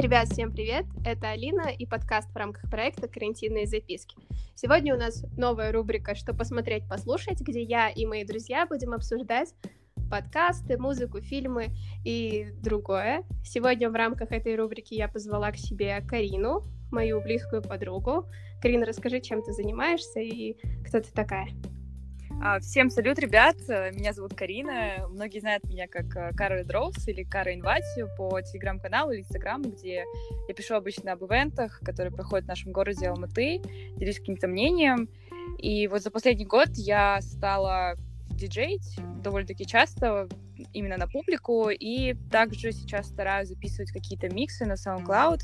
Ребят, всем привет! Это Алина и подкаст в рамках проекта «Карантинные записки». Сегодня у нас новая рубрика «Что посмотреть, послушать», где я и мои друзья будем обсуждать подкасты, музыку, фильмы и другое. Сегодня в рамках этой рубрики я позвала к себе Карину, мою близкую подругу. Карина, расскажи, чем ты занимаешься и кто ты такая? А, всем салют, ребят! Меня зовут Карина. Многие знают меня как э, Кара Дроус или Кара Инватию по телеграм-каналу или инстаграму, где я пишу обычно об ивентах, которые проходят в нашем городе Алматы, делюсь каким-то мнением. И вот за последний год я стала диджеить довольно-таки часто именно на публику, и также сейчас стараюсь записывать какие-то миксы на SoundCloud.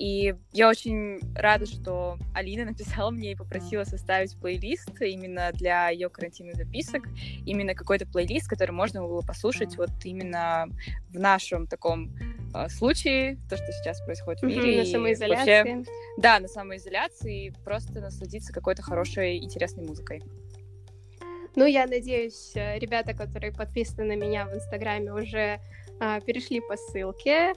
И я очень рада, что Алина написала мне и попросила составить плейлист именно для ее карантинных записок, именно какой-то плейлист, который можно было послушать вот именно в нашем таком э, случае, то, что сейчас происходит в мире. на самоизоляции. Вообще, да, на самоизоляции, просто насладиться какой-то хорошей, интересной музыкой. Ну, я надеюсь, э, ребята, которые подписаны на меня в Инстаграме, уже а, перешли по ссылке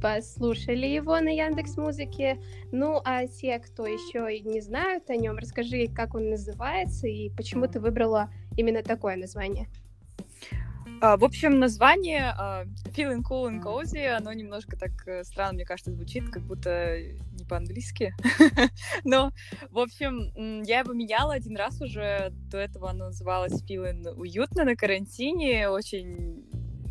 послушали его на Яндекс Музыке. Ну, а те, кто еще не знают о нем, расскажи, как он называется и почему ты выбрала именно такое название. Uh, в общем, название uh, Feeling Cool and Cozy, оно немножко так uh, странно, мне кажется, звучит, как будто не по-английски. Но, в общем, я его меняла один раз уже. До этого оно называлось Feeling уютно на карантине. Очень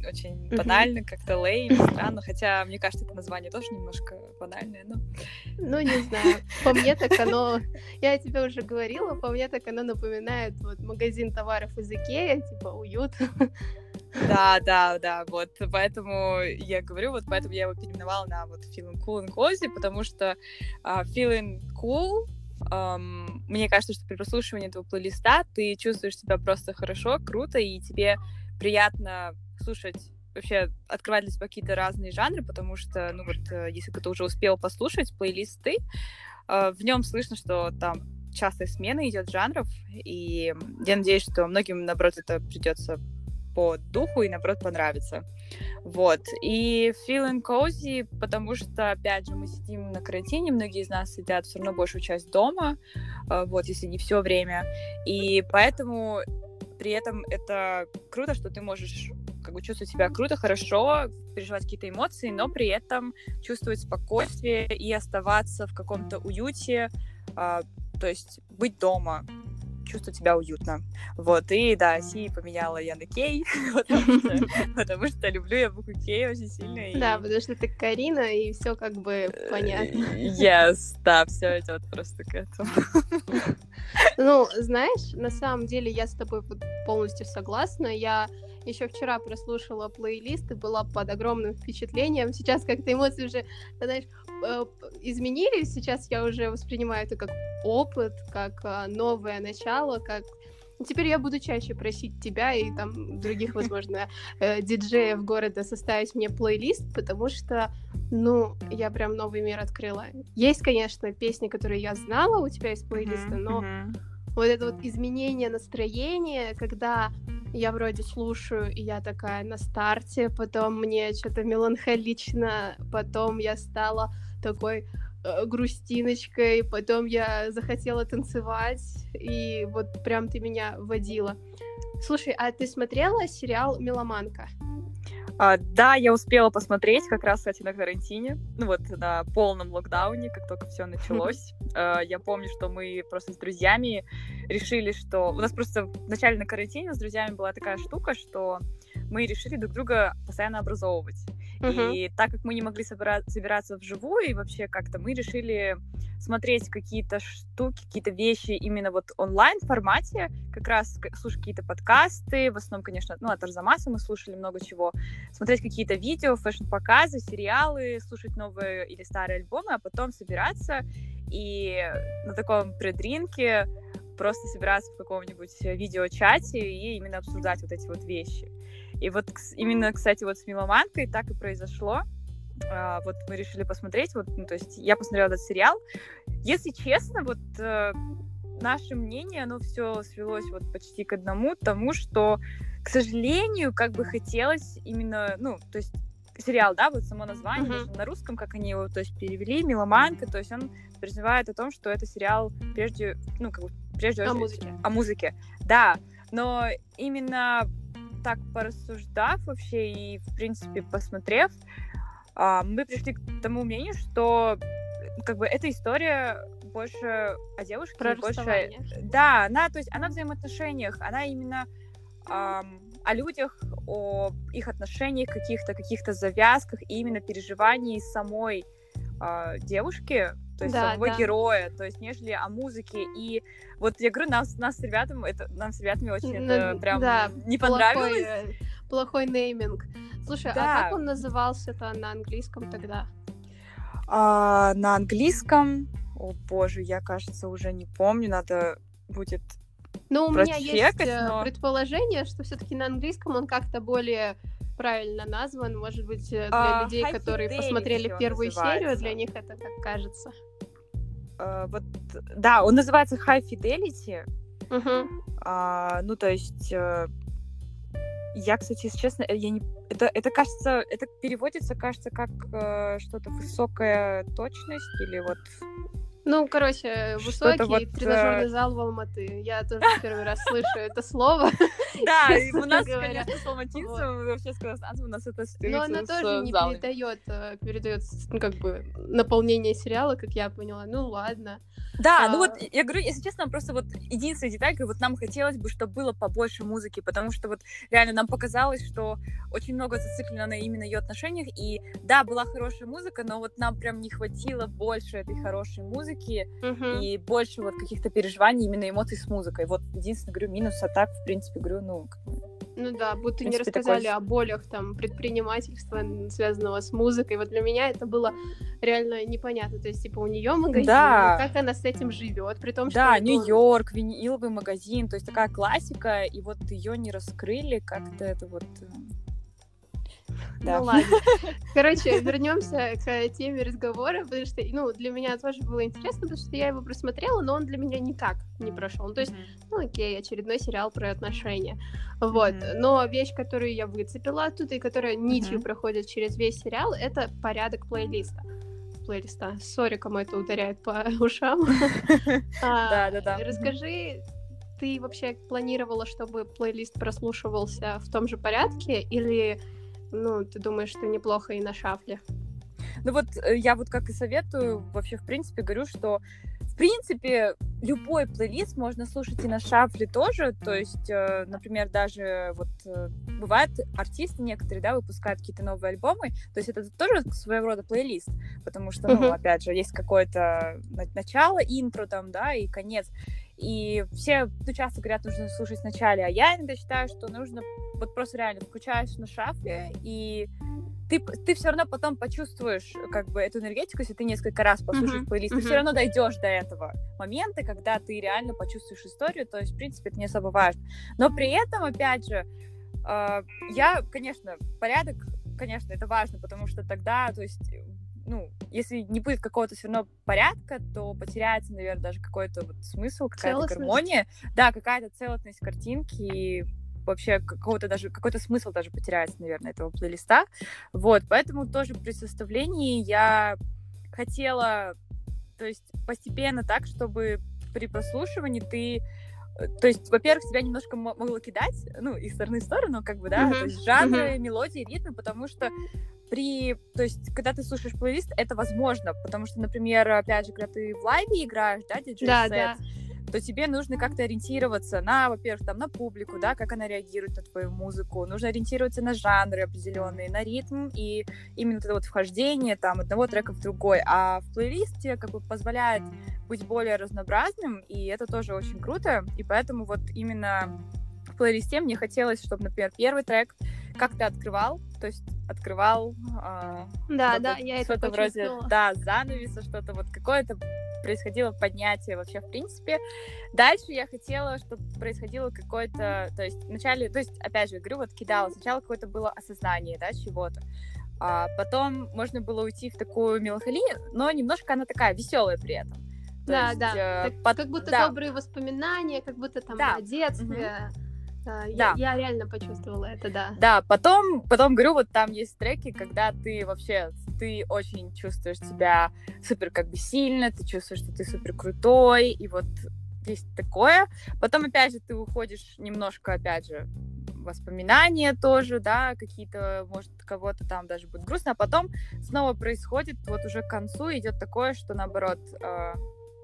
очень банально, как-то лейм, странно, хотя, мне кажется, это название тоже немножко банальное, но... Ну, не знаю, по мне так оно, я тебе уже говорила, по мне так оно напоминает вот магазин товаров из Икея, типа уют. Да, да, да, вот, поэтому я говорю, вот поэтому я его переименовала на вот Feeling Cool and Cozy, потому что uh, Feeling Cool Um, мне кажется, что при прослушивании этого плейлиста ты чувствуешь себя просто хорошо, круто, и тебе приятно слушать вообще открывать для себя какие-то разные жанры, потому что, ну вот, э, если кто-то уже успел послушать плейлисты, э, в нем слышно, что там частая смена идет жанров, и я надеюсь, что многим, наоборот, это придется по духу и, наоборот, понравится. Вот. И feeling cozy, потому что, опять же, мы сидим на карантине, многие из нас сидят все равно большую часть дома, э, вот, если не все время. И поэтому при этом это круто, что ты можешь бы чувствовать себя круто, хорошо, переживать какие-то эмоции, но при этом чувствовать спокойствие и оставаться в каком-то уюте, а, то есть быть дома, чувствовать себя уютно. Вот, и да, Си поменяла я на Кей, потому что, потому что люблю я букву Кей очень сильно. И... Да, потому что ты Карина, и все как бы э, понятно. Yes, да, все идет просто к этому. Ну, знаешь, на самом деле я с тобой полностью согласна. Я еще вчера прослушала плейлист и была под огромным впечатлением. Сейчас как-то эмоции уже, знаешь, э, изменились. Сейчас я уже воспринимаю это как опыт, как а, новое начало, как Теперь я буду чаще просить тебя и там других, возможно, э, диджеев города составить мне плейлист, потому что, ну, я прям новый мир открыла. Есть, конечно, песни, которые я знала у тебя из плейлиста, но вот это вот изменение настроения, когда я вроде слушаю, и я такая на старте, потом мне что-то меланхолично, потом я стала такой э, грустиночкой, потом я захотела танцевать, и вот прям ты меня водила. Слушай, а ты смотрела сериал «Меломанка»? А, да, я успела посмотреть как раз, кстати, на карантине, ну вот на полном локдауне, как только все началось. А, я помню, что мы просто с друзьями решили, что... У нас просто в начале на карантине с друзьями была такая штука, что мы решили друг друга постоянно образовывать. Uh-huh. И так как мы не могли собира- собираться вживую, и вообще как-то мы решили смотреть какие-то штуки, какие-то вещи именно вот онлайн формате, как раз слушать какие-то подкасты, в основном, конечно, ну, от Арзамаса мы слушали много чего, смотреть какие-то видео, фэшн-показы, сериалы, слушать новые или старые альбомы, а потом собираться и на таком предринке просто собираться в каком-нибудь видеочате и именно обсуждать вот эти вот вещи. И вот именно, кстати, вот с Миломанкой так и произошло. А, вот мы решили посмотреть, вот, ну, то есть я посмотрела этот сериал. Если честно, вот э, наше мнение, оно все свелось вот почти к одному, тому, что, к сожалению, как бы хотелось именно, ну, то есть сериал, да, вот само название, Мгм. даже на русском, как они его, то есть, перевели, «Меломанка», то есть он подразумевает о том, что это сериал прежде, ну, как бы, прежде О очередь музыке. о музыке, да, но именно так порассуждав вообще и, в принципе, посмотрев, а, мы пришли к тому мнению, что э, как бы эта история больше о девушке, Про больше... Да, она, то есть, она в взаимоотношениях, она именно ам, о людях, о их отношениях каких-то, каких-то завязках, и именно переживаний самой а, девушки, то есть Да, самого да. героя, то есть нежели о музыке. И вот я говорю, нас, нас с ребятами, это, нам с ребятами очень Ну, это прям да, не Плохой, понравилось. э, плохой нейминг. Слушай, Да. а как он назывался-то на английском тогда? А, на английском, о боже, я, кажется, уже не помню, надо будет... Ну, у меня есть э, но- предположение, что все-таки на английском он как-то более правильно назван. Может быть, э, для А, людей, которые посмотрели первую серию, называется. для них это как кажется. э, вот, да, он называется High Fidelity. Мгм. А, ну, то есть... э, я, кстати, если честно, я не... Это, это кажется, это переводится, кажется, как э, что-то высокая точность или вот... Ну, короче, высокий вот, тренажерный зал в Алматы. Я тоже первый раз слышу это слово. Да, и у нас, конечно, с алматинцем, вообще с казахстанцем у нас это Но она тоже не передает, э, передает, ну, как бы, наполнение сериала, как я поняла. Ну, ладно. Да, ну А. вот я говорю, если честно, просто вот единственная деталь, говорю, вот нам хотелось бы, чтобы было побольше музыки, потому что вот реально нам показалось, что очень много зациклено на именно ее отношениях, и да, была хорошая музыка, но вот нам прям не хватило больше этой хорошей музыки и больше вот каких-то переживаний, именно эмоций с музыкой. Вот единственное, говорю, минус, а так, в принципе, говорю, ну, Ну да, будто не рассказали такой- о болях там предпринимательства, связанного с музыкой. Вот для меня это было реально непонятно. То есть, типа, у нее магазин, Да. как она с этим живет, при том, что... да, Нью-Йорк, виниловый магазин, то есть такая классика, и вот ее не раскрыли, как-то это вот... Да. Ну ладно. Короче, вернемся к теме разговора, потому что, ну, для меня тоже было интересно, потому что я его просмотрела, но он для меня никак не прошел. Ну, то есть, Мгм. ну, окей, очередной сериал про отношения. Вот. Мгм. Но вещь, которую я выцепила оттуда и которая нитью Мгм. проходит через весь сериал, это порядок плейлиста. Плейлиста. Sorry, кому это ударяет по ушам. А, Да-да-да. Расскажи, ты вообще планировала, чтобы плейлист прослушивался в том же порядке, или, ну, ты думаешь, что неплохо и на шафле? Ну вот э, я вот как и советую, вообще в принципе говорю, что в принципе любой плейлист можно слушать и на шафле тоже, то есть, э, например, даже вот э, бывают артисты некоторые, да, выпускают какие-то новые альбомы, то есть это тоже своего рода плейлист, потому что, ну, опять же, есть какое-то на- начало, интро там, да, и конец, и все, ну, часто говорят, нужно слушать вначале, а я иногда считаю, что нужно вот просто реально включаешь на шафле, и ты, ты все равно потом почувствуешь как бы эту энергетику, если ты несколько раз послушаешь Мгм, плейлист, ты мгм. все равно дойдешь до этого момента, когда ты реально почувствуешь историю, то есть, в принципе, это не особо важно. Но при этом, опять же, э, я, конечно, порядок, конечно, это важно, потому что тогда, то есть, ну, если не будет какого-то все равно порядка, то потеряется, наверное, даже какой-то вот смысл, какая-то гармония, да, какая-то целостность картинки и вообще какого-то даже какой-то смысл даже потеряется, наверное, этого плейлиста. Вот, поэтому тоже при составлении я хотела, то есть постепенно так, чтобы при прослушивании ты то есть, во-первых, тебя немножко мо- могло кидать, ну, из стороны в сторону, как бы, да, Мгм, то есть жанры, мелодии, ритмы, потому что при, то есть, когда ты слушаешь плейлист, это возможно, потому что, например, опять же, когда ты в лайве играешь, да, диджей Да, да. То тебе нужно как-то ориентироваться на, во-первых, там, на публику, да, как она реагирует на твою музыку, нужно ориентироваться на жанры определенные, на ритм и именно это вот вхождение там одного трека в другой, а в плейлисте как бы позволяет быть более разнообразным, и это тоже очень круто, и поэтому вот именно в плейлисте мне хотелось, чтобы, например, первый трек как ты открывал, то есть открывал а, Да, да, я это что-то вроде, да, занавеса, что-то вот какое-то происходило поднятие вообще в принципе. Дальше я хотела, чтобы происходило какое-то, то есть вначале, то есть опять же, говорю, вот кидала, сначала какое-то было осознание, да, чего-то. А потом можно было уйти в такую меланхолию, но немножко она такая веселая при этом. То Да, есть, да. э, Так- под- Как будто да. добрые воспоминания, как будто там Да. о детстве. Да, Да. Я, я реально почувствовала это, да. Да, потом, потом говорю, вот там есть треки, когда ты вообще, ты очень чувствуешь себя супер как бы сильно, ты чувствуешь, что ты супер крутой, и вот есть такое. Потом, опять же, ты уходишь немножко, опять же, воспоминания тоже, да, какие-то, может, кого-то там даже будет грустно, а потом снова происходит, вот уже к концу идет такое, что наоборот э,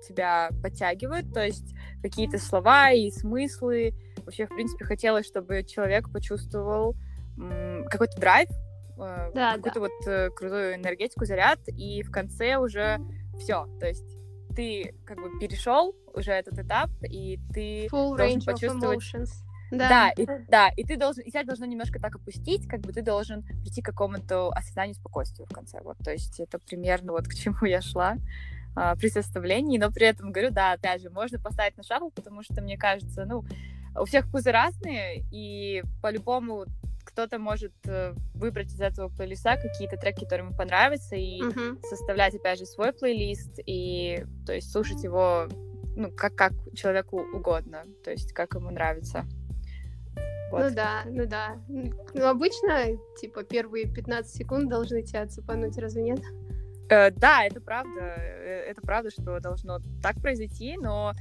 тебя подтягивает, то есть какие-то слова и смыслы. Вообще, в принципе, хотелось, чтобы человек почувствовал какой-то драйв, э, Да, какую-то вот э, крутую энергетику, заряд, и в конце уже все, то есть ты как бы перешел уже этот этап, и ты Full должен range of почувствовать emotions. да, Да, и, да, и ты должен, и тебя должно немножко так опустить, как бы ты должен прийти к какому-то осознанию спокойствию в конце. Вот, то есть это примерно вот к чему я шла а, при составлении, но при этом говорю, да, опять же, можно поставить на шафл, потому что мне кажется, ну, у всех вкусы разные, и по-любому кто-то может э, выбрать из этого плейлиста какие-то треки, которые ему понравятся, и Мгм. составлять, опять же, свой плейлист, и, то есть, слушать его, ну, как, как человеку угодно, то есть, как ему нравится. Вот. Ну да, ну да. Ну, обычно, типа, первые 15 секунд должны тебя цепануть, разве нет? Э, да, это правда. э, Это правда, что должно так произойти, но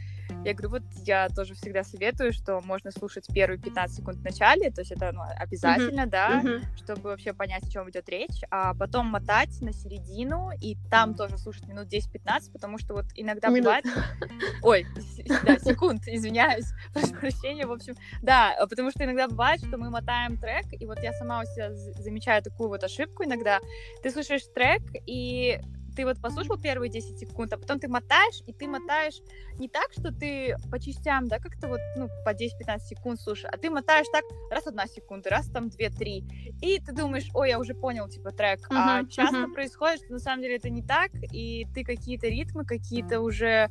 я говорю, вот я тоже всегда советую, что можно слушать первые 15 секунд в начале, то есть это ну, обязательно, да, Мгм. чтобы вообще понять, о чем идет речь, а потом мотать на середину и там тоже слушать минут 10-15, потому что вот иногда Минут. бывает... Ой, да, секунд, извиняюсь, прошу прощения, в общем, да, а потому что иногда бывает, что мы мотаем трек, и вот я сама у себя замечаю такую вот ошибку иногда, ты слушаешь трек, и ты вот послушал первые 10 секунд, а потом ты мотаешь, и ты мотаешь не так, что ты по частям, да, как-то вот, ну, по 10-15 секунд слушаешь, а ты мотаешь так, раз одна секунда, раз там две-три, и ты думаешь, ой, я уже понял, типа, трек, а Мгм, часто мгм. происходит, что на самом деле это не так, и ты какие-то ритмы, какие-то уже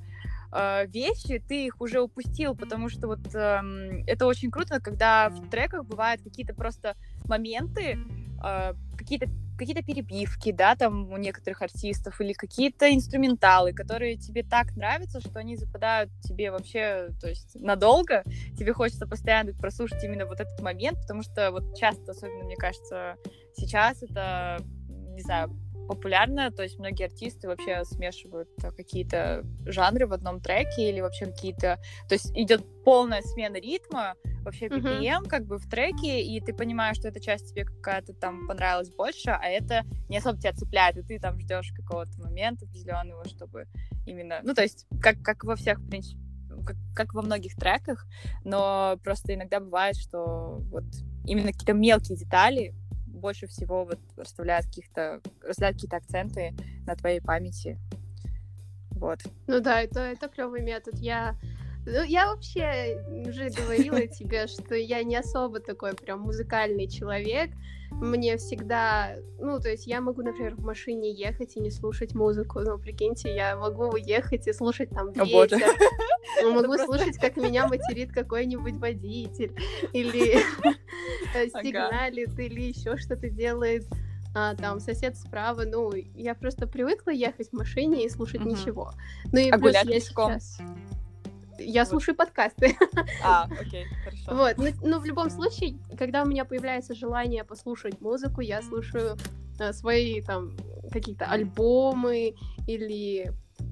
э, вещи, ты их уже упустил, потому что вот эм, это очень круто, когда в треках бывают какие-то просто моменты, э, какие-то какие-то перебивки, да, там у некоторых артистов, или какие-то инструменталы, которые тебе так нравятся, что они западают тебе вообще, то есть надолго, тебе хочется постоянно прослушать именно вот этот момент, потому что вот часто, особенно, мне кажется, сейчас это, не знаю, популярно, то есть многие артисты вообще смешивают э, какие-то жанры в одном треке или вообще какие-то... То есть идет полная смена ритма, вообще. BPM как бы в треке, и ты понимаешь, что эта часть тебе какая-то там понравилась больше, а это не особо тебя цепляет, и ты там ждешь какого-то момента определенного, чтобы именно... Ну, то есть как, как во всех, в принципе, как, как во многих треках, но просто иногда бывает, что вот именно какие-то мелкие детали больше всего вот расставляют каких-то расставляют какие-то акценты на твоей памяти. Вот. Ну да, это, это клевый метод. Я, ну, я вообще уже говорила тебе, что я не особо такой прям музыкальный человек. Мне всегда, ну, то есть я могу, например, в машине ехать и не слушать музыку. Ну, прикиньте, я могу ехать и слушать там О, ветер. Ну, Могу слушать, как меня материт какой-нибудь водитель. Или сигналит, или еще что-то делает. а, там сосед справа, ну, я просто привыкла ехать в машине и слушать Мгм. ничего. Ну и А плюс я пешком? сейчас... Я Вот. слушаю подкасты. А, окей, хорошо. Вот, ну, ну, в любом случае, когда у меня появляется желание послушать музыку, я слушаю э, свои там какие-то альбомы или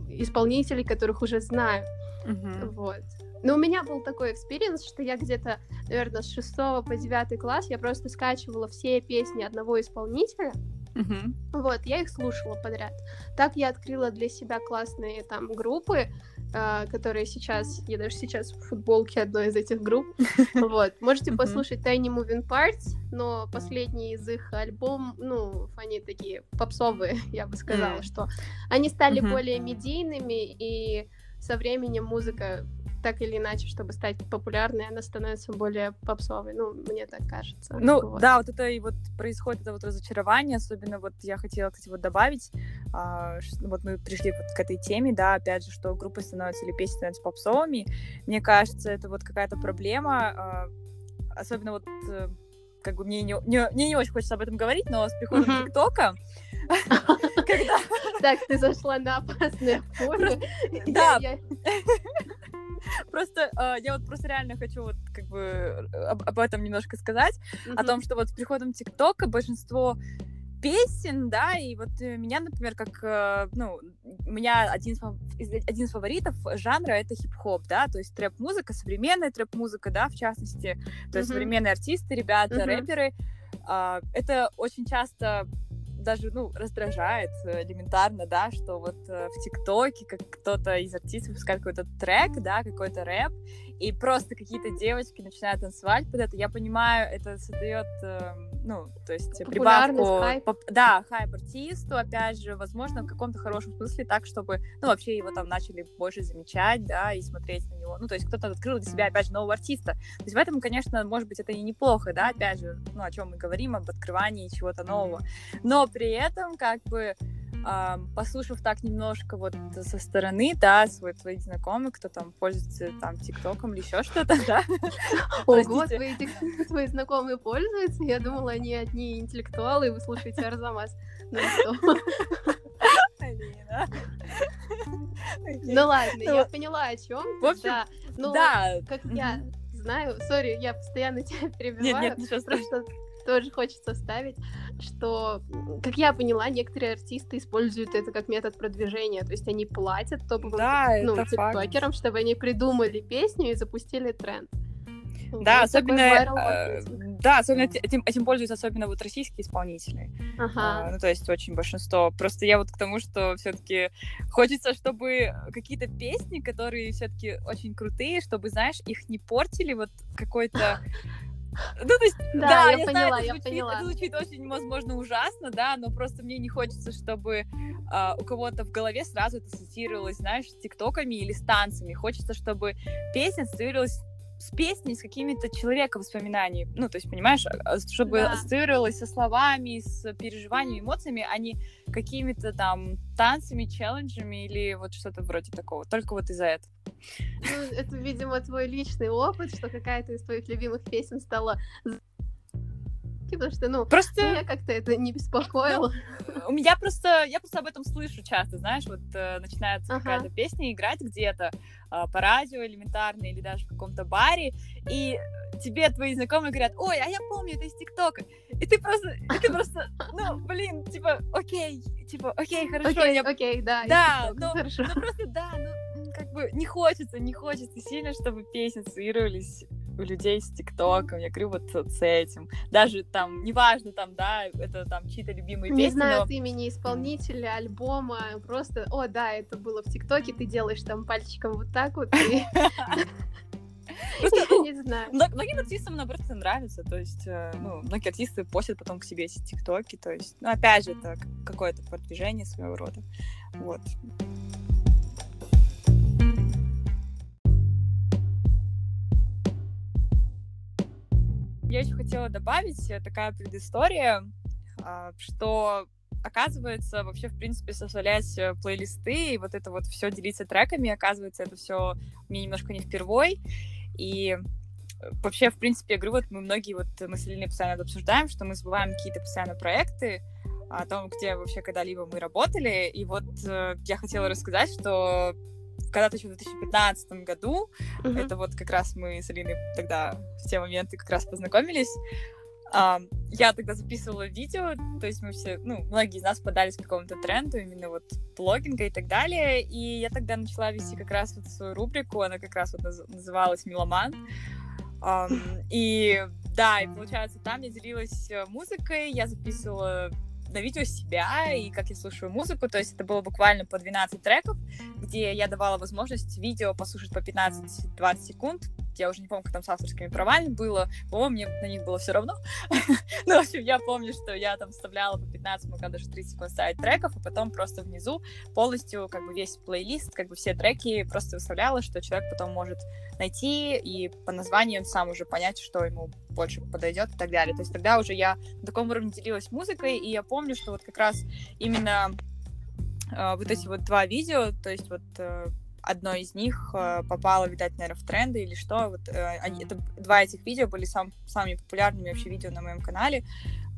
исполнителей, которых уже знаю. Мгм. Вот. Но у меня был такой experience, что я где-то, наверное, с 6 по 9 класс я просто скачивала все песни одного исполнителя, Мгм. вот, я их слушала подряд. Так я открыла для себя классные там группы, а, которые сейчас, я даже сейчас в футболке одной из этих групп. Вот, можете послушать Tiny Moving Parts, но последний из их альбом, ну, они такие попсовые, я бы сказала, что они стали более медийными, и со временем музыка так или иначе, чтобы стать популярной, она становится более попсовой. Ну, мне так кажется. Ну, Вот. да, вот это и вот происходит это вот разочарование, особенно вот я хотела, кстати, вот добавить, а, вот мы пришли вот к этой теме, да, опять же, что группы становятся или песни становятся попсовыми, мне кажется, это вот какая-то проблема, а, особенно вот э, как бы мне не, не- мне не очень хочется об этом говорить, но с приходом Мгм. ТикТока, когда Так, ты зашла на опасное поле. Да. Просто э, я вот просто реально хочу вот как бы об, об этом немножко сказать, mm-hmm. о том, что вот с приходом ТикТока большинство песен, да, и вот э, меня, например, как, э, ну, у меня один из, один из фаворитов жанра это хип-хоп, да, то есть трэп-музыка, современная трэп-музыка, да, в частности, то есть mm-hmm. современные артисты, ребята, mm-hmm. рэперы, а, это очень часто даже, ну, раздражает э, элементарно, да, что вот в ТикТоке как кто-то из артистов выпускает какой-то трек, да, какой-то рэп, и просто какие-то девочки начинают танцевать под это. Я понимаю, это создает, э, ну, то есть прибавку... Хайп. Поп, да, хайп артисту, опять же, возможно, в каком-то хорошем смысле так, чтобы, ну, вообще его там начали больше замечать, да, и смотреть на него. Ну, то есть кто-то открыл для себя, опять же, нового артиста. То есть в этом, конечно, может быть, это и неплохо, да, опять же, ну, о чем мы говорим, об открывании чего-то нового. Но при этом, как бы, послушав так немножко вот со стороны, да, свой твои знакомые, кто там пользуется там ТикТоком или еще что-то, да. Ого, твои, твои знакомые пользуются? Я думала, они одни интеллектуалы, и вы слушаете Арзамас. Ну Ну ладно, я поняла, о чем. В общем, да. Ну, как я знаю, сори, я постоянно тебя перебиваю. Нет, нет, ничего страшного тоже хочется вставить, что, как я поняла, некоторые артисты используют это как метод продвижения, то есть они платят топовым да, ну, тиктокерам, чтобы они придумали песню и запустили тренд. Да, вот особенно, э, да, особенно этим, этим пользуются особенно вот российские исполнители. Ага. А, ну, то есть очень большинство. Просто я вот к тому, что все-таки хочется, чтобы какие-то песни, которые все-таки очень крутые, чтобы, знаешь, их не портили вот какой-то ну, то есть, да, да я, я поняла, знаю, это звучит, я поняла. Это звучит очень, возможно, ужасно, да, но просто мне не хочется, чтобы э, у кого-то в голове сразу это ассоциировалось, знаешь, с тиктоками или с танцами. Хочется, чтобы песня ассоциировалась с песней, с какими-то человека воспоминаниями. Ну, то есть, понимаешь, а, а, чтобы да. ассоциировалось со словами, с переживаниями, эмоциями, а не какими-то там танцами, челленджами или вот что-то вроде такого. Только вот из-за этого. Ну, это, видимо, твой личный опыт, что какая-то из твоих любимых песен стала потому что, ну, просто меня как-то это не беспокоило. Ну, у меня просто, я просто об этом слышу часто, знаешь, вот э, начинается ага. какая-то песня играть где-то э, по радио элементарно или даже в каком-то баре, и тебе твои знакомые говорят, ой, а я помню, это из ТикТока, и ты просто, и ты просто, ну, блин, типа, окей, типа, окей, хорошо, окей, я... окей, да, да, но, хорошо. но просто, да, ну, как бы не хочется, не хочется сильно, чтобы песни ассоциировались у людей с ТикТоком, я говорю вот с этим. Даже там, неважно, там, да, это там чьи-то любимые не песни, знаю но... имени исполнителя, альбома, просто, о, да, это было в ТикТоке, ты делаешь там пальчиком вот так вот, и... Просто, не знаю. Многим артистам, наоборот, это нравится. То есть, э, ну, многие артисты постят потом к себе эти тиктоки. То есть, ну, опять же, это какое-то продвижение своего рода. Вот. Я еще хотела добавить э, такая предыстория, а, что оказывается, вообще, в принципе, составлять э, плейлисты и вот это вот все делиться треками, оказывается, это все мне немножко не впервой. И э, вообще, в принципе, я говорю, вот мы многие, вот мы с Алиной постоянно обсуждаем, что мы забываем какие-то постоянно проекты, о том, где вообще когда-либо мы работали. И вот э, я хотела рассказать, что когда-то еще в 2015 году, uh-huh. это вот как раз мы с Алиной тогда в те моменты как раз познакомились, я тогда записывала видео, то есть мы все, ну, многие из нас подались к какому-то тренду, именно вот блогинга и так далее, и я тогда начала вести как раз вот свою рубрику, она как раз вот наз- называлась «Меломан», um, и да, и получается, там я делилась э, музыкой, я записывала на видео себя и как я слушаю музыку. То есть это было буквально по 12 треков, где я давала возможность видео послушать по 15-20 секунд. Я уже не помню, как там с авторскими правами было. По-моему, мне на них было все равно. ну, в общем, я помню, что я там вставляла по 15, могла даже 30 секунд ставить треков, а потом просто внизу полностью как бы весь плейлист, как бы все треки просто выставляла, что человек потом может найти и по названию он сам уже понять, что ему больше подойдет и так далее. То есть тогда уже я на таком уровне делилась музыкой, и я помню, что вот как раз именно э, вот эти вот два видео, то есть вот э, одно из них э, попало, видать, наверное, в тренды или что. Вот, э, они, это, два этих видео были сам, самыми популярными вообще видео на моем канале.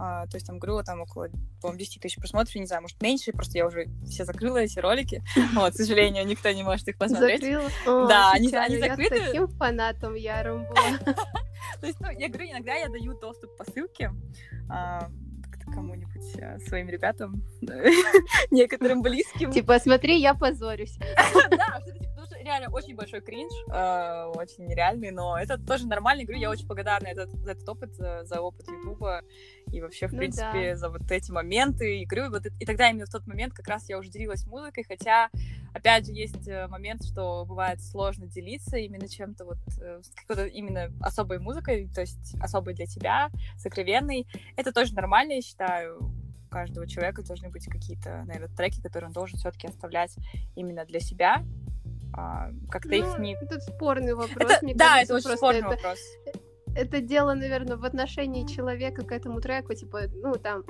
А, то есть там, говорю, там около, по 10 тысяч просмотров, не знаю, может, меньше, просто я уже все закрыла эти ролики. Вот, к сожалению, никто не может их посмотреть. Закрыла? О, Да, они, они Я закрыты. с таким фанатом ярым была. То есть, ну, я говорю, иногда я даю доступ по ссылке а, кому-нибудь а, своим ребятам, некоторым близким. Типа, смотри, я позорюсь. Да, реально очень большой кринж, э, очень нереальный, но это тоже нормально. Говорю, я очень благодарна этот, за этот опыт, за, за опыт Ютуба и вообще, в Ну принципе, за вот эти моменты. И говорю, вот, и- тогда именно в тот момент как раз я уже делилась музыкой, хотя, опять же, есть э, момент, что бывает сложно делиться именно чем-то вот, э, какой-то именно особой музыкой, то есть особой для тебя, сокровенной. Это тоже нормально, я считаю. Каждого человека должны быть какие-то, наверное, треки, которые он должен все-таки оставлять именно для себя. А, как-то их Ну, не... Тут спорный вопрос. Это- мне да, кажется, это очень просто спорный это- вопрос. это дело, наверное, в отношении человека к этому треку, типа, ну, там,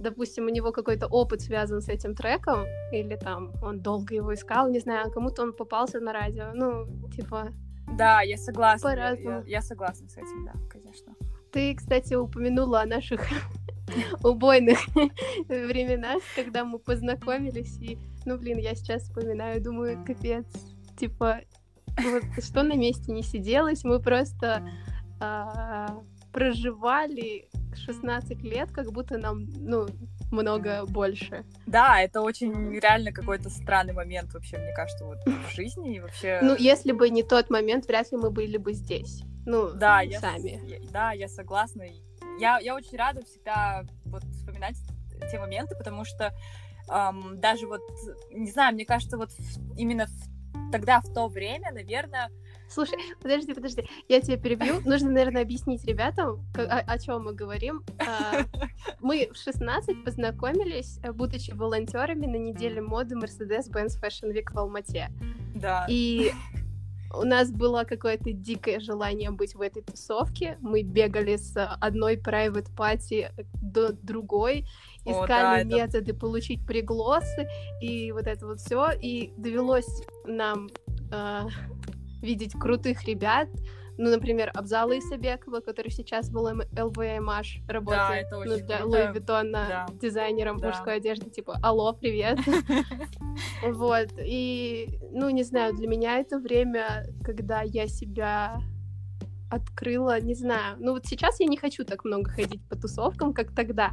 допустим, у него какой-то опыт связан с этим треком, или там он долго его искал, не знаю, а кому-то он попался на радио, ну, типа, Да, я согласна. Я, я согласна с этим, да, конечно. ты, кстати, упомянула о наших убойных временах, когда мы познакомились, и, ну, блин, я сейчас вспоминаю, думаю, капец, типа, вот что на месте не сиделось, мы просто а, проживали 16 лет, как будто нам, ну, много больше. Да, это очень реально какой-то странный момент вообще, мне кажется, вот в жизни и вообще... Ну, если бы не тот момент, вряд ли мы были бы здесь. Ну, да, сами. я- да, я согласна. Я, я очень рада всегда вот вспоминать те моменты, потому что ам, даже вот, не знаю, мне кажется, вот в- именно в- тогда, в то время, наверное, Слушай, подожди, подожди, я тебя перебью. Нужно, наверное, объяснить ребятам, ка- о, чем мы говорим. А, Мы в 16 познакомились, э, будучи волонтерами на неделе моды Mercedes-Benz Fashion Week в Алмате. да, И у нас было какое-то дикое желание быть в этой тусовке. Мы бегали с одной private party до другой, О, искали да, это- методы получить пригласы и вот это вот все. И довелось нам а, видеть крутых ребят. Ну, например, Абзала Исабекова, который сейчас был ЛВМH, работает это ну, очень для круто. Луи Виттона Да. дизайнером Да. мужской одежды, типа, алло, привет. Вот, и, ну, не знаю, для меня это время, когда я себя открыла, не знаю, ну вот сейчас я не хочу так много ходить по тусовкам, как тогда,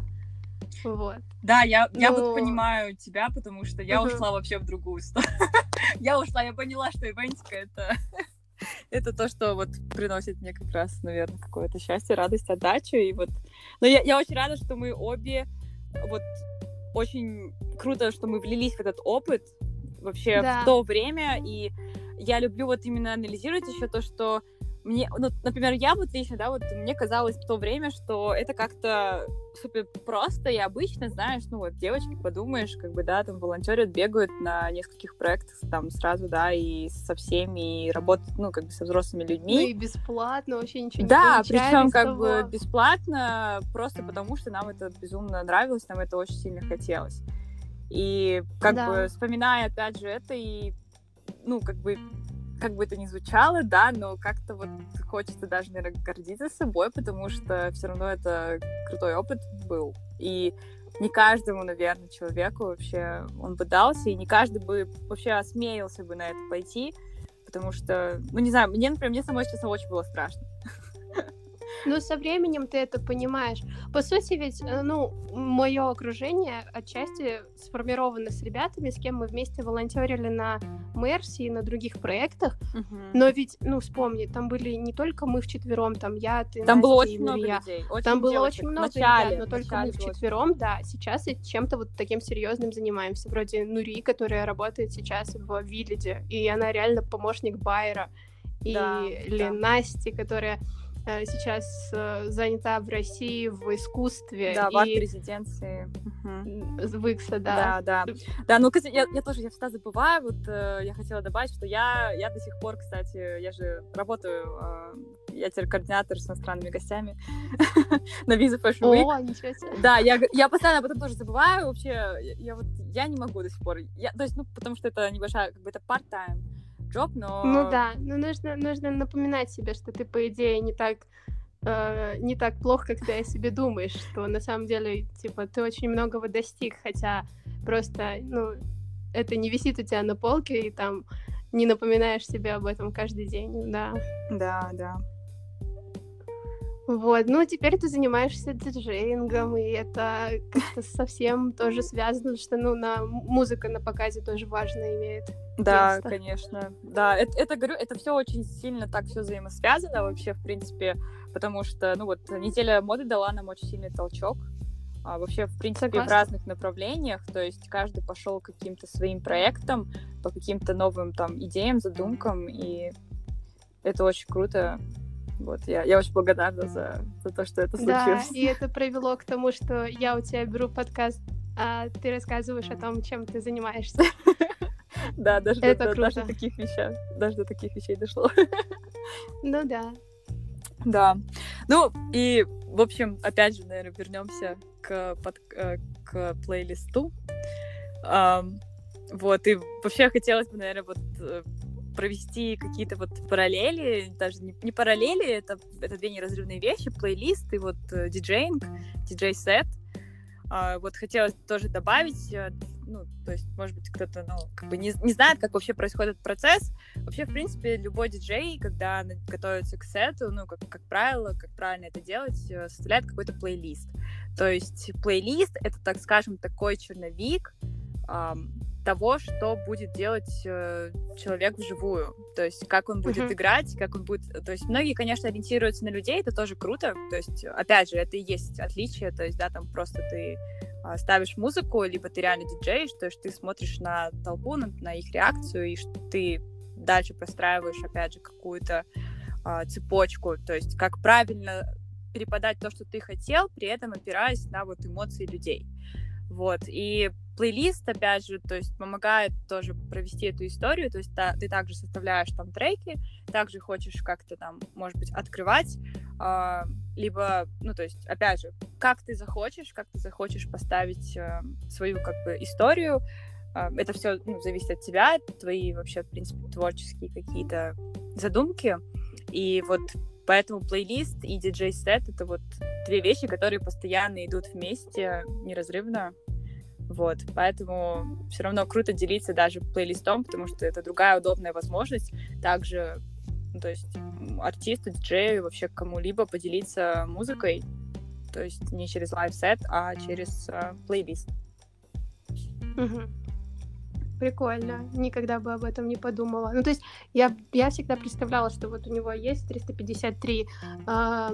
вот. Да, я, я Ну. вот понимаю тебя, потому что я Мгм. ушла вообще в другую сторону. Я ушла, я поняла, что ивентика это это то, что вот приносит мне как раз, наверное, какое-то счастье, радость, отдачу. И вот. Но я, я очень рада, что мы обе вот очень круто, что мы влились в этот опыт вообще Да. в то время. И я люблю вот именно анализировать еще то, что мне, ну, например, я вот лично, да, вот мне казалось в то время, что это как-то супер просто и обычно, знаешь, ну вот девочки, подумаешь, как бы, да, там волонтерят, бегают на нескольких проектах там сразу, да, и со всеми, и работают, ну, как бы со взрослыми Ну людьми. и бесплатно, вообще ничего не Да, причем как того. бы бесплатно, просто потому что нам это безумно нравилось, нам это очень сильно хотелось. И как Да. бы вспоминая опять же это и ну как бы как бы это ни звучало, да, но как-то вот хочется даже, наверное, гордиться собой, потому что все равно это крутой опыт был. И не каждому, наверное, человеку вообще он бы дался, и не каждый бы вообще осмеялся бы на это пойти, потому что, ну, не знаю, мне, например, мне самой сейчас очень было страшно. Ну, со временем ты это понимаешь. По сути, ведь, э, ну, мое окружение отчасти сформировано с ребятами, с кем мы вместе волонтерили на Мерси и на других проектах. Но ведь, ну, вспомни, там были не только мы вчетвером, там я, ты, Там было Настя и очень много Мария. людей. очень Там было очень много начале, ребят, но только мы было очень вчетвером, да. Сейчас и чем-то вот таким серьезным занимаемся, вроде Нури, которая работает сейчас в Виллиде, и она реально помощник Байера. И Да, или да. Насти, которая сейчас э, занята в России в искусстве Да, в арт-резиденции. Мгм. в Икса, да. Да, да. Да, ну, кстати, я, я тоже я всегда забываю, вот э, я хотела добавить, что я, я до сих пор, кстати, я же работаю, э, я теперь координатор с иностранными гостями на Visa Fashion Week. О, ничего себе. Да, я, я постоянно об этом тоже забываю. Вообще, я, я вот я не могу до сих пор. Я, то есть, ну, потому что это небольшая, как бы это part-time job, но... Ну да, ну нужно, нужно напоминать себе, что ты, по идее, не так э, не так плохо, как ты о себе думаешь, что на самом деле, типа, ты очень многого достиг, хотя просто, ну, это не висит у тебя на полке, и там не напоминаешь себе об этом каждый день, да. Да, да. Вот, ну теперь ты занимаешься диджеингом, и это как-то совсем тоже связано, что ну на музыка на показе тоже важно имеет. Да, место. конечно. Да, это, это говорю, это все очень сильно так все взаимосвязано вообще, в принципе, потому что, ну вот, неделя моды дала нам очень сильный толчок. А, вообще, в принципе, Согласна. в разных направлениях, то есть каждый пошел каким-то своим проектом, по каким-то новым там идеям, задумкам, и это очень круто. Вот, я, я очень благодарна за, за то, что это случилось. Да, и это привело к тому, что я у тебя беру подкаст, а ты рассказываешь о том, чем ты занимаешься. Да, даже до, даже таких вещей, даже до таких вещей дошло. Ну да. Да. Ну, и, в общем, опять же, наверное, вернемся к, под, э, к плейлисту. Um, вот, и вообще хотелось бы, наверное, вот э, провести какие-то вот параллели, даже не, не параллели, это, это две неразрывные вещи, плейлист и вот э, диджейнг, диджей-сет. А, вот хотелось тоже добавить, э, ну, то есть, может быть, кто-то, ну, как бы не, не знает, как вообще происходит процесс. Вообще, в принципе, любой диджей, когда готовится к сету, ну, как, как правило, как правильно это делать, э, составляет какой-то плейлист. То есть плейлист — это, так скажем, такой черновик, того, что будет делать э, человек вживую. То есть, как он будет uh-huh. играть, как он будет. То есть, многие, конечно, ориентируются на людей, это тоже круто. То есть, опять же, это и есть отличие. То есть, да, там просто ты э, ставишь музыку, либо ты реально диджей, то есть ты смотришь на толпу, на, на их реакцию, и ты дальше простраиваешь, опять же, какую-то э, цепочку. То есть, как правильно переподать то, что ты хотел, при этом опираясь на вот эмоции людей. Вот, и плейлист, опять же, то есть помогает тоже провести эту историю, то есть та, ты также составляешь там треки, также хочешь как-то там, может быть, открывать, э, либо, ну, то есть, опять же, как ты захочешь, как ты захочешь поставить э, свою, как бы, историю, э, это все ну, зависит от тебя, твои вообще, в принципе, творческие какие-то задумки, и вот Поэтому плейлист и диджей-сет — это вот две вещи, которые постоянно идут вместе, неразрывно. Вот, поэтому все равно круто делиться даже плейлистом, потому что это другая удобная возможность также, ну, то есть артисту, диджею, вообще кому-либо поделиться музыкой, то есть не через live set, а через э, плейлист. Mm-hmm. Прикольно. Никогда бы об этом не подумала. Ну, то есть я, я всегда представляла, что вот у него есть 353 э,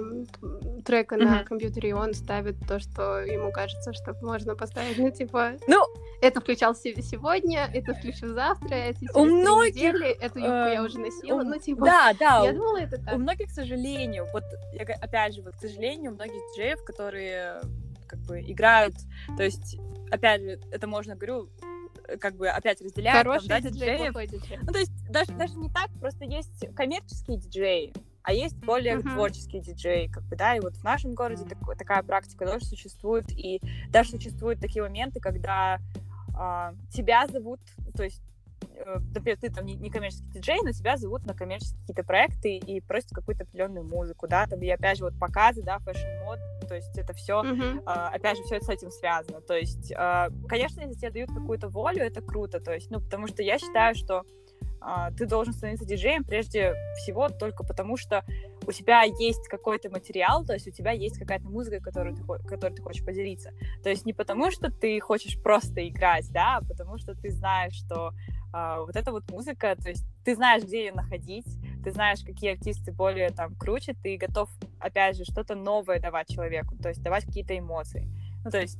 трека mm-hmm. на компьютере, и он ставит то, что ему кажется, что можно поставить. Ну, типа, ну, это включал сегодня, это включу завтра, эти у многих... недели, эту юбку э, я уже носила. У... Ну, типа, да, да. Я думала, это так. У многих, к сожалению, вот, я, опять же, вот, к сожалению, у многих диджеев, которые как бы играют, то есть, опять же, это можно, говорю, как бы опять разделяют Хороший там, да, диджей, диджей. Ну, то есть даже, даже не так, просто есть коммерческие диджеи, а есть более uh-huh. творческие диджеи, как бы, да, и вот в нашем городе так, такая практика тоже существует, и даже существуют такие моменты, когда э, тебя зовут, то есть Э, например, ты там не, не коммерческий диджей, но тебя зовут на коммерческие какие-то проекты и просят какую-то определенную музыку, да, там, и опять же, вот показы, да, fashion-мод, то есть это все, uh-huh. э, опять же, все это с этим связано, то есть, э, конечно, если тебе дают какую-то волю, это круто, то есть, ну, потому что я считаю, что э, ты должен становиться диджеем прежде всего только потому, что у тебя есть какой-то материал, то есть у тебя есть какая-то музыка, которую ты, которой ты хочешь поделиться. То есть не потому, что ты хочешь просто играть, да, а потому что ты знаешь, что а, вот эта вот музыка, то есть ты знаешь, где ее находить, ты знаешь, какие артисты более там круче, ты готов, опять же, что-то новое давать человеку, то есть давать какие-то эмоции. Ну, то есть,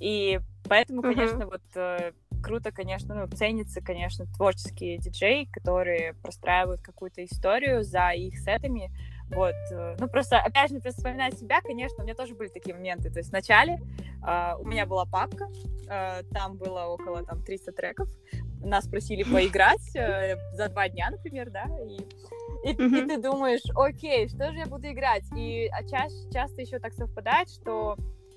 и поэтому, uh-huh. конечно, вот э, круто, конечно, ну, ценится, конечно, творческие диджеи, которые простраивают какую-то историю за их сетами, вот, э, ну просто, опять же, вспоминая себя, конечно, у меня тоже были такие моменты. То есть вначале э, у меня была папка, э, там было около там 300 треков. Нас просили поиграть э, за два дня, например, да, и, и, mm-hmm. и ты думаешь, окей, что же я буду играть? И а ча- часто еще так совпадает, что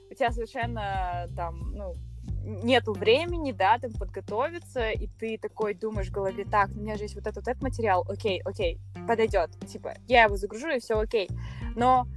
у тебя совершенно там, ну, нету времени, да, там подготовиться, и ты такой думаешь в голове, так, у меня же есть вот этот, вот этот материал, окей, окей, подойдет, типа, я его загружу, и все окей. Но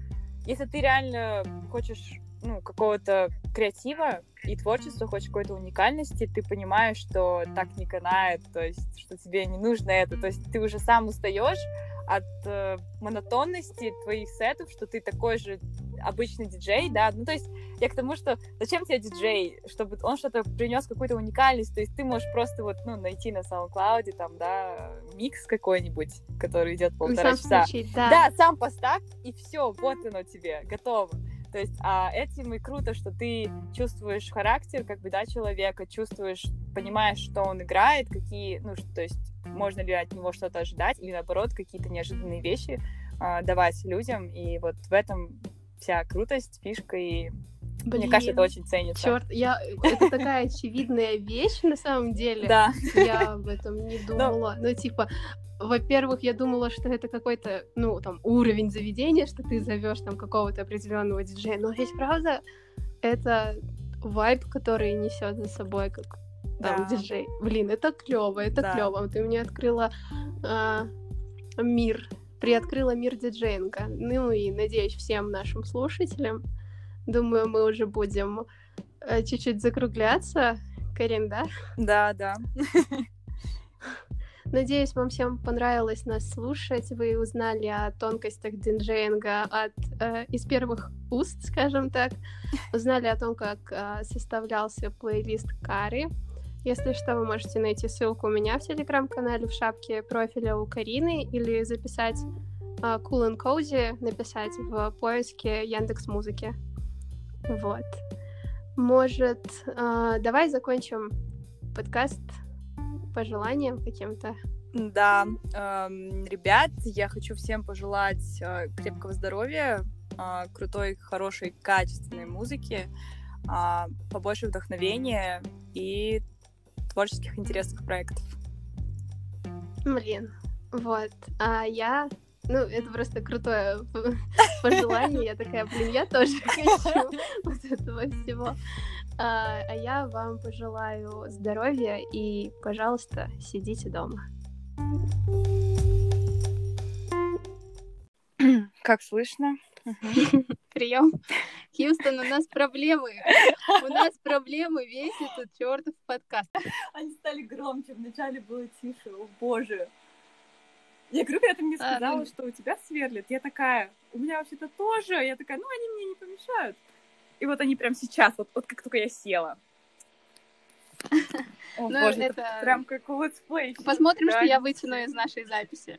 если ты реально хочешь ну, какого-то креатива и творчества, хочешь какой-то уникальности, ты понимаешь, что так не канает, то есть, что тебе не нужно это, то есть ты уже сам устаешь от э, монотонности твоих сетов, что ты такой же обычный диджей, да, ну то есть я к тому, что зачем тебе диджей, чтобы он что-то принес какую-то уникальность, то есть ты можешь просто вот, ну, найти на SoundCloud там, да, микс какой-нибудь, который идет полтора часа. Включить, да. да, сам поставь, и все, вот оно тебе, готово. То есть, а этим и круто, что ты чувствуешь характер, как бы, да, человека, чувствуешь, понимаешь, что он играет, какие, ну, то есть, можно ли от него что-то ожидать, или наоборот, какие-то неожиданные вещи э, давать людям. И вот в этом вся крутость, фишка и Блин, мне кажется, это очень ценится. Черт, я это такая очевидная вещь на самом деле. Да. Я об этом не думала. Ну, типа, во-первых, я думала, что это какой-то, ну, там, уровень заведения, что ты зовешь там какого-то определенного диджея. Но ведь правда, это вайб, который несет за собой как там Да. диджей. Блин, это клево, это Да. клево. Ты мне открыла а, мир, приоткрыла мир диджеинга. Ну и надеюсь всем нашим слушателям. Думаю, мы уже будем э, чуть-чуть закругляться. Карин, да? Да, да. Надеюсь, вам всем понравилось нас слушать. Вы узнали о тонкостях диджеинга от, э, из первых уст, скажем так. Узнали о том, как э, составлялся плейлист Кари. Если что, вы можете найти ссылку у меня в телеграм-канале в шапке профиля у Карины или записать э, Cool Cozy, написать в поиске Яндекс Музыки. Вот. Может, э, давай закончим подкаст пожеланиям каким-то. Да, эм, ребят, я хочу всем пожелать э, крепкого здоровья, э, крутой, хорошей, качественной музыки, э, побольше вдохновения и творческих интересных проектов. Блин, вот. А я... Ну, это просто крутое пожелание. Я такая, блин, я тоже хочу вот этого всего. А, а я вам пожелаю здоровья и, пожалуйста, сидите дома. Как слышно? Прием. Хьюстон, у нас проблемы. У нас проблемы весь этот чертов подкаст. Они стали громче, вначале было тише, о боже. Я говорю, когда ты мне сказала, что у тебя сверлит, я такая, у меня вообще-то тоже. Я такая, ну они мне не помешают. И вот они прям сейчас, вот, вот как только я села. О, Ну, боже, это- это прям как летсплей. Посмотрим, что я вытяну из нашей записи.